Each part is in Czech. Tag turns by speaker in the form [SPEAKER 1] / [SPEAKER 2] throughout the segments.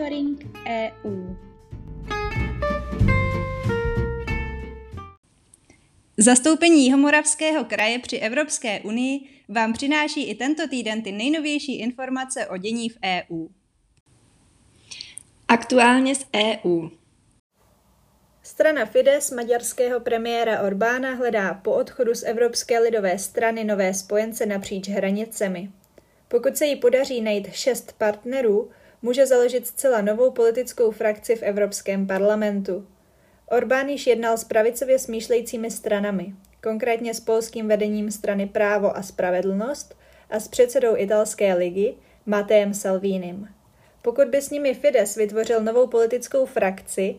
[SPEAKER 1] Monitoring EU. Zastoupení Jihomoravského kraje při Evropské unii vám přináší i tento týden ty nejnovější informace o dění v EU.
[SPEAKER 2] Aktuálně z EU.
[SPEAKER 3] Strana Fides maďarského premiéra Orbána hledá po odchodu z Evropské lidové strany nové spojence napříč hranicemi. Pokud se jí podaří najít šest partnerů, může založit zcela novou politickou frakci v Evropském parlamentu. Orbán již jednal s pravicově smýšlejícími stranami, konkrétně s polským vedením strany Právo a spravedlnost a s předsedou italské ligy Matejem Salvínem. Pokud by s nimi Fides vytvořil novou politickou frakci,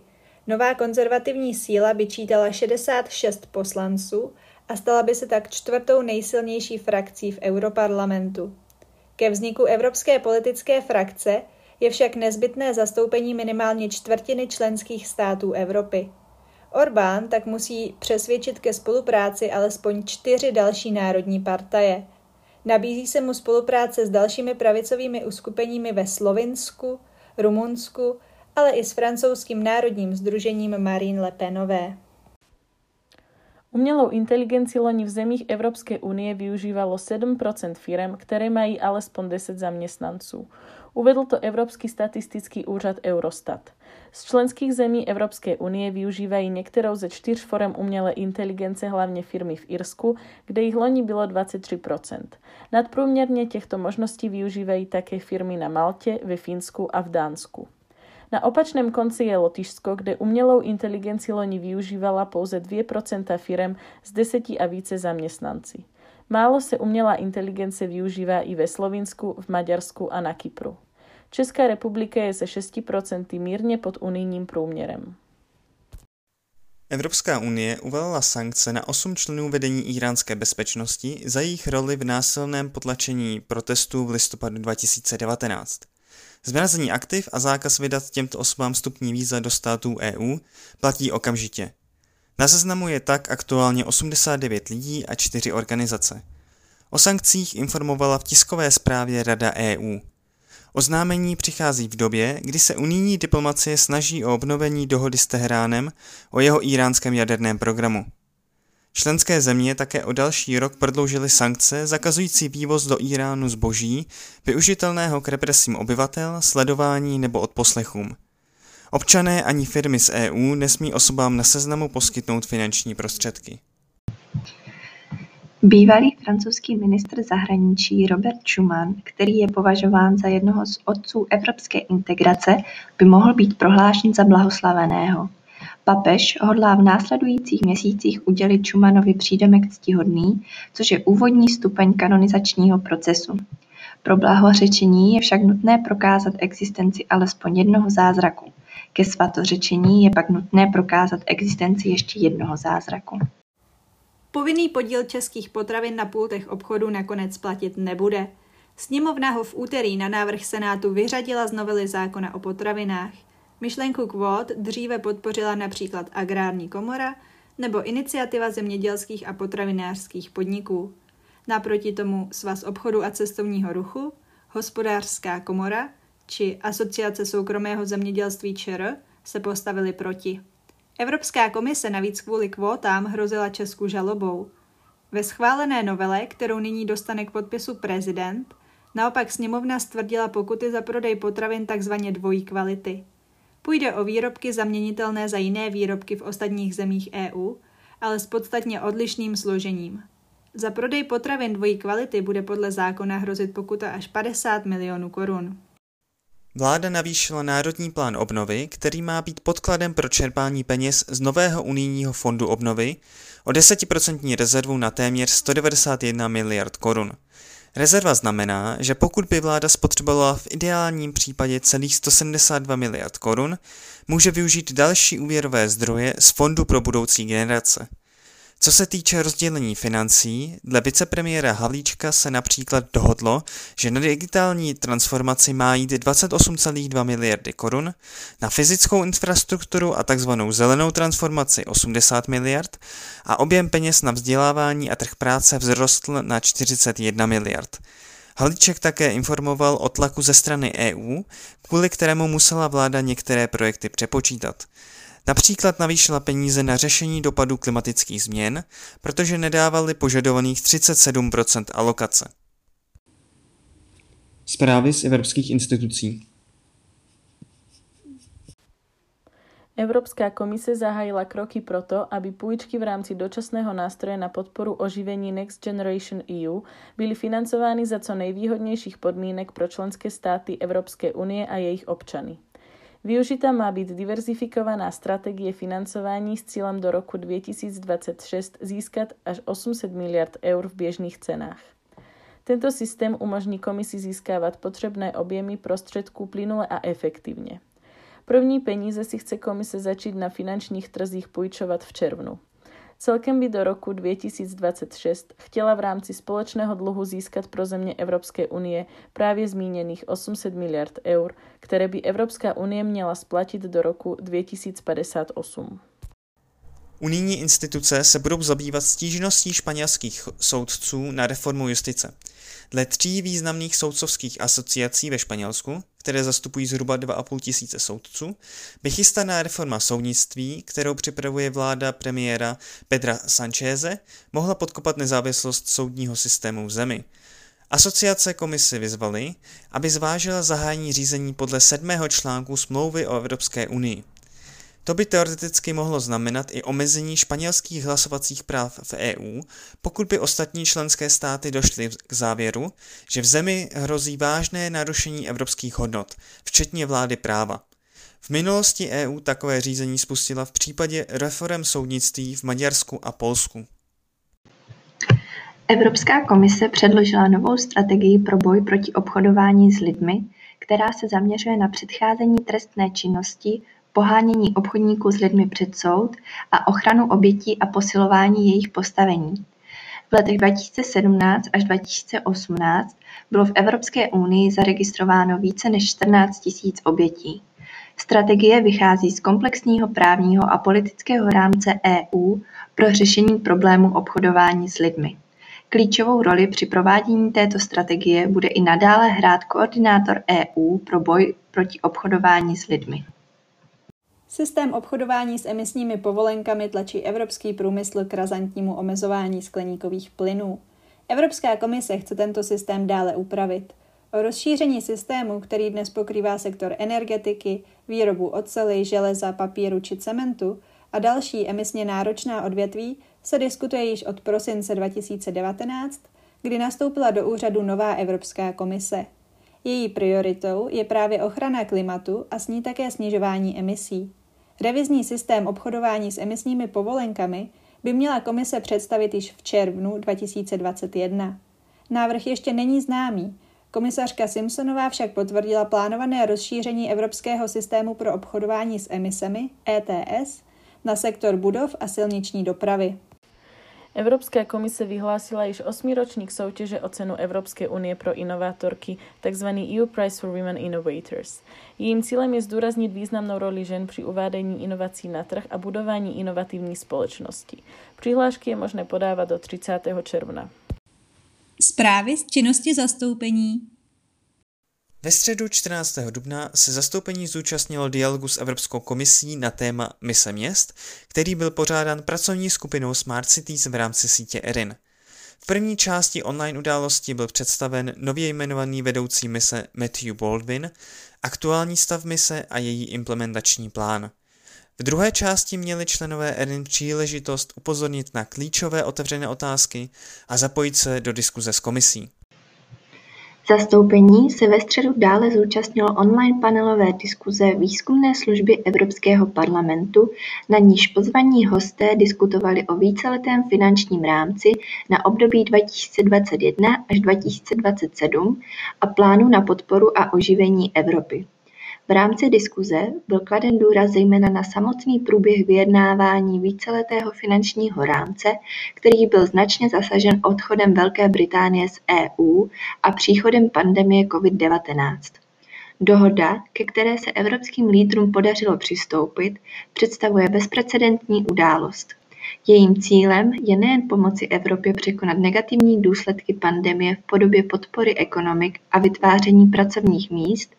[SPEAKER 3] nová konzervativní síla by čítala 66 poslanců a stala by se tak čtvrtou nejsilnější frakcí v Europarlamentu. Ke vzniku Evropské politické frakce je však nezbytné zastoupení minimálně čtvrtiny členských států Evropy. Orbán tak musí přesvědčit ke spolupráci alespoň čtyři další národní partaje. Nabízí se mu spolupráce s dalšími pravicovými uskupeními ve Slovinsku, Rumunsku, ale i s francouzským národním združením Marine Le Penové.
[SPEAKER 4] Umělou inteligenci loni v zemích Evropské unie využívalo 7% firm, které mají alespoň 10 zaměstnanců. Uvedl to Evropský statistický úřad Eurostat. Z členských zemí Evropské unie využívají některou ze čtyř forem umělé inteligence hlavně firmy v Irsku, kde jich loni bylo 23%. Nadprůměrně těchto možností využívají také firmy na Maltě, ve Finsku a v Dánsku. Na opačném konci je Lotyšsko, kde umělou inteligenci loni využívala pouze 2% firem z deseti a více zaměstnanci. Málo se umělá inteligence využívá i ve Slovinsku, v Maďarsku a na Kypru. Česká republika je se 6% mírně pod unijním průměrem.
[SPEAKER 5] Evropská unie uvalila sankce na osm členů vedení iránské bezpečnosti za jejich roli v násilném potlačení protestů v listopadu 2019. Zmrazení aktiv a zákaz vydat těmto osobám vstupní víza do států EU platí okamžitě. Na seznamu je tak aktuálně 89 lidí a 4 organizace. O sankcích informovala v tiskové zprávě Rada EU. Oznámení přichází v době, kdy se unijní diplomacie snaží o obnovení dohody s Teheránem o jeho iránském jaderném programu. Členské země také o další rok prodloužily sankce zakazující vývoz do Iránu zboží, využitelného k represím obyvatel, sledování nebo odposlechům. Občané ani firmy z EU nesmí osobám na seznamu poskytnout finanční prostředky.
[SPEAKER 2] Bývalý francouzský ministr zahraničí Robert Schuman, který je považován za jednoho z otců evropské integrace, by mohl být prohlášen za blahoslaveného. Papež hodlá v následujících měsících udělit Schumanovi přídomek ctihodný, což je úvodní stupeň kanonizačního procesu. Pro blahořečení je však nutné prokázat existenci alespoň jednoho zázraku. Ke svatořečení je pak nutné prokázat existenci ještě jednoho zázraku.
[SPEAKER 3] Povinný podíl českých potravin na pultech obchodu nakonec platit nebude. Sněmovna ho v úterý na návrh Senátu vyřadila z novely zákona o potravinách. Myšlenku kvót dříve podpořila například Agrární komora nebo Iniciativa zemědělských a potravinářských podniků. Naproti tomu Svaz obchodu a cestovního ruchu, Hospodářská komora či Asociace soukromého zemědělství ČR se postavili proti. Evropská komise navíc kvůli kvótám hrozila Česku žalobou. Ve schválené novele, kterou nyní dostane k podpisu prezident, naopak sněmovna stvrdila pokuty za prodej potravin tzv. dvojí kvality. Půjde o výrobky zaměnitelné za jiné výrobky v ostatních zemích EU, ale s podstatně odlišným složením. Za prodej potravin dvojí kvality bude podle zákona hrozit pokuta až 50 milionů korun.
[SPEAKER 5] Vláda navýšila Národní plán obnovy, který má být podkladem pro čerpání peněz z nového unijního fondu obnovy o 10% rezervu na téměř 191 miliard korun. Rezerva znamená, že pokud by vláda spotřebovala v ideálním případě celých 172 miliard korun, může využít další úvěrové zdroje z Fondu pro budoucí generace. Co se týče rozdělení financí, dle vicepremiéra Havlíčka se například dohodlo, že na digitální transformaci má jít 28,2 miliardy korun, na fyzickou infrastrukturu a tzv. zelenou transformaci 80 miliard a objem peněz na vzdělávání a trh práce vzrostl na 41 miliard. Halíček také informoval o tlaku ze strany EU, kvůli kterému musela vláda některé projekty přepočítat. Například navýšila peníze na řešení dopadů klimatických změn, protože nedávali požadovaných 37% alokace.
[SPEAKER 6] Zprávy z evropských institucí.
[SPEAKER 4] Európska komise zahájila kroky proto, aby pôjčky v rámci dočasného nástroja na podporu oživení Next Generation EU byli financovány za co nejvýhodnejších podmínek pro členské státy Európskej únie a jejich občany. Využitá má byť diverzifikovaná stratégie financování s cílem do roku 2026 získať až 800 miliard eur v biežných cenách. Tento systém umožní komisi získávať potrebné objemy prostředků plynule a efektívne. První peníze si chce komise začít na finančních trzích půjčovat v červnu. Celkem by do roku 2026 chtěla v rámci společného dluhu získat pro země Evropské unie právě zmíněných 800 miliard eur, které by Evropská unie měla splatit do roku 2058.
[SPEAKER 5] Unijní instituce se budou zabývat stížností španělských soudců na reformu justice. Dle tří významných soudcovských asociací ve Španělsku, které zastupují zhruba 2,5 tisíce soudců, by chystaná reforma soudnictví, kterou připravuje vláda premiéra Pedra Sancheze, mohla podkopat nezávislost soudního systému v zemi. Asociace komisi vyzvaly, aby zvážila zahájení řízení podle sedmého článku smlouvy o Evropské unii. To by teoreticky mohlo znamenat i omezení španělských hlasovacích práv v EU, pokud by ostatní členské státy došly k závěru, že v zemi hrozí vážné narušení evropských hodnot, včetně vlády práva. V minulosti EU takové řízení spustila v případě reform soudnictví v Maďarsku a Polsku.
[SPEAKER 2] Evropská komise předložila novou strategii pro boj proti obchodování s lidmi, která se zaměřuje na předcházení trestné činnosti pohánění obchodníků s lidmi před soud a ochranu obětí a posilování jejich postavení. V letech 2017 až 2018 bylo v Evropské unii zaregistrováno více než 14 tisíc obětí. Strategie vychází z komplexního právního a politického rámce EU pro řešení problému obchodování s lidmi. Klíčovou roli při provádění této strategie bude i nadále hrát koordinátor EU pro boj proti obchodování s lidmi.
[SPEAKER 3] Systém obchodování s emisními povolenkami tlačí evropský průmysl k razantnímu omezování skleníkových plynů. Evropská komise chce tento systém dále upravit. O rozšíření systému, který dnes pokrývá sektor energetiky, výrobu ocely, železa, papíru či cementu a další emisně náročná odvětví, se diskutuje již od prosince 2019, kdy nastoupila do úřadu nová Evropská komise. Její prioritou je právě ochrana klimatu a s ní také snižování emisí. Revizní systém obchodování s emisními povolenkami by měla komise představit již v červnu 2021. Návrh ještě není známý. Komisařka Simpsonová však potvrdila plánované rozšíření Evropského systému pro obchodování s emisemi ETS na sektor budov a silniční dopravy.
[SPEAKER 4] Európska komise vyhlásila již osmiročník soutěže o cenu Európskej únie pro inovátorky, tzv. EU Prize for Women Innovators. Jejím cílem je zdůraznit významnou roli žen při uvádění inovací na trh a budování inovativní společnosti. Přihlášky je možné podávat do 30. června.
[SPEAKER 1] Zprávy z činnosti zastoupení
[SPEAKER 5] ve středu 14. dubna se zastoupení zúčastnilo dialogu s Evropskou komisí na téma Mise měst, který byl pořádán pracovní skupinou Smart Cities v rámci sítě ERIN. V první části online události byl představen nově jmenovaný vedoucí mise Matthew Baldwin, aktuální stav mise a její implementační plán. V druhé části měli členové ERIN příležitost upozornit na klíčové otevřené otázky a zapojit se do diskuze s komisí.
[SPEAKER 2] Zastoupení se ve středu dále zúčastnilo online panelové diskuze Výzkumné služby Evropského parlamentu, na níž pozvaní hosté diskutovali o víceletém finančním rámci na období 2021 až 2027 a plánu na podporu a oživení Evropy. V rámci diskuze byl kladen důraz zejména na samotný průběh vyjednávání víceletého finančního rámce, který byl značně zasažen odchodem Velké Británie z EU a příchodem pandemie COVID-19. Dohoda, ke které se evropským lídrům podařilo přistoupit, představuje bezprecedentní událost. Jejím cílem je nejen pomoci Evropě překonat negativní důsledky pandemie v podobě podpory ekonomik a vytváření pracovních míst,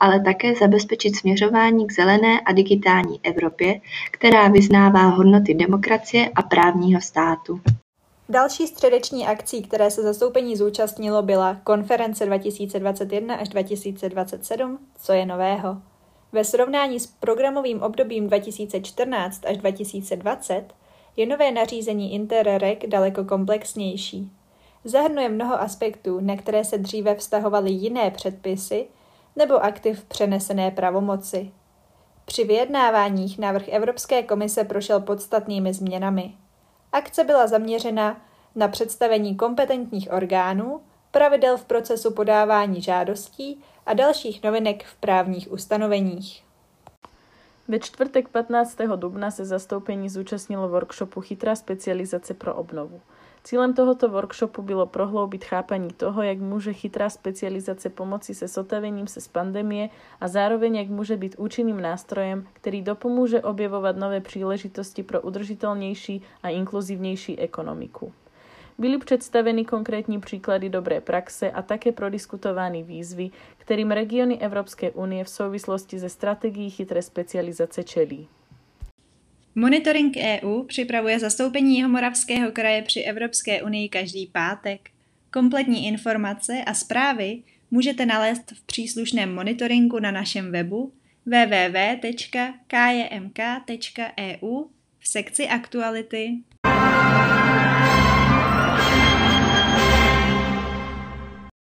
[SPEAKER 2] ale také zabezpečit směřování k zelené a digitální Evropě, která vyznává hodnoty demokracie a právního státu.
[SPEAKER 3] Další středeční akcí, které se zastoupení zúčastnilo, byla konference 2021 až 2027, co je nového. Ve srovnání s programovým obdobím 2014 až 2020 je nové nařízení Interreg daleko komplexnější. Zahrnuje mnoho aspektů, na které se dříve vztahovaly jiné předpisy nebo aktiv přenesené pravomoci. Při vyjednáváních návrh Evropské komise prošel podstatnými změnami. Akce byla zaměřena na představení kompetentních orgánů, pravidel v procesu podávání žádostí a dalších novinek v právních ustanoveních.
[SPEAKER 4] Ve čtvrtek 15. dubna se zastoupení zúčastnilo workshopu Chytrá specializace pro obnovu. Cílem tohoto workshopu bylo prohloubit chápaní toho, jak může chytrá specializace pomoci se sotavením se z pandemie a zároveň jak může být účinným nástrojem, který dopomůže objevovat nové příležitosti pro udržitelnější a inkluzivnější ekonomiku. Byly představeny konkrétní příklady dobré praxe a také prodiskutované výzvy, kterým regiony Evropské unie v souvislosti ze strategií chytré specializace čelí.
[SPEAKER 1] Monitoring EU připravuje zastoupení Jihomoravského kraje při Evropské unii každý pátek. Kompletní informace a zprávy můžete nalézt v příslušném monitoringu na našem webu www.kjmk.eu v sekci aktuality.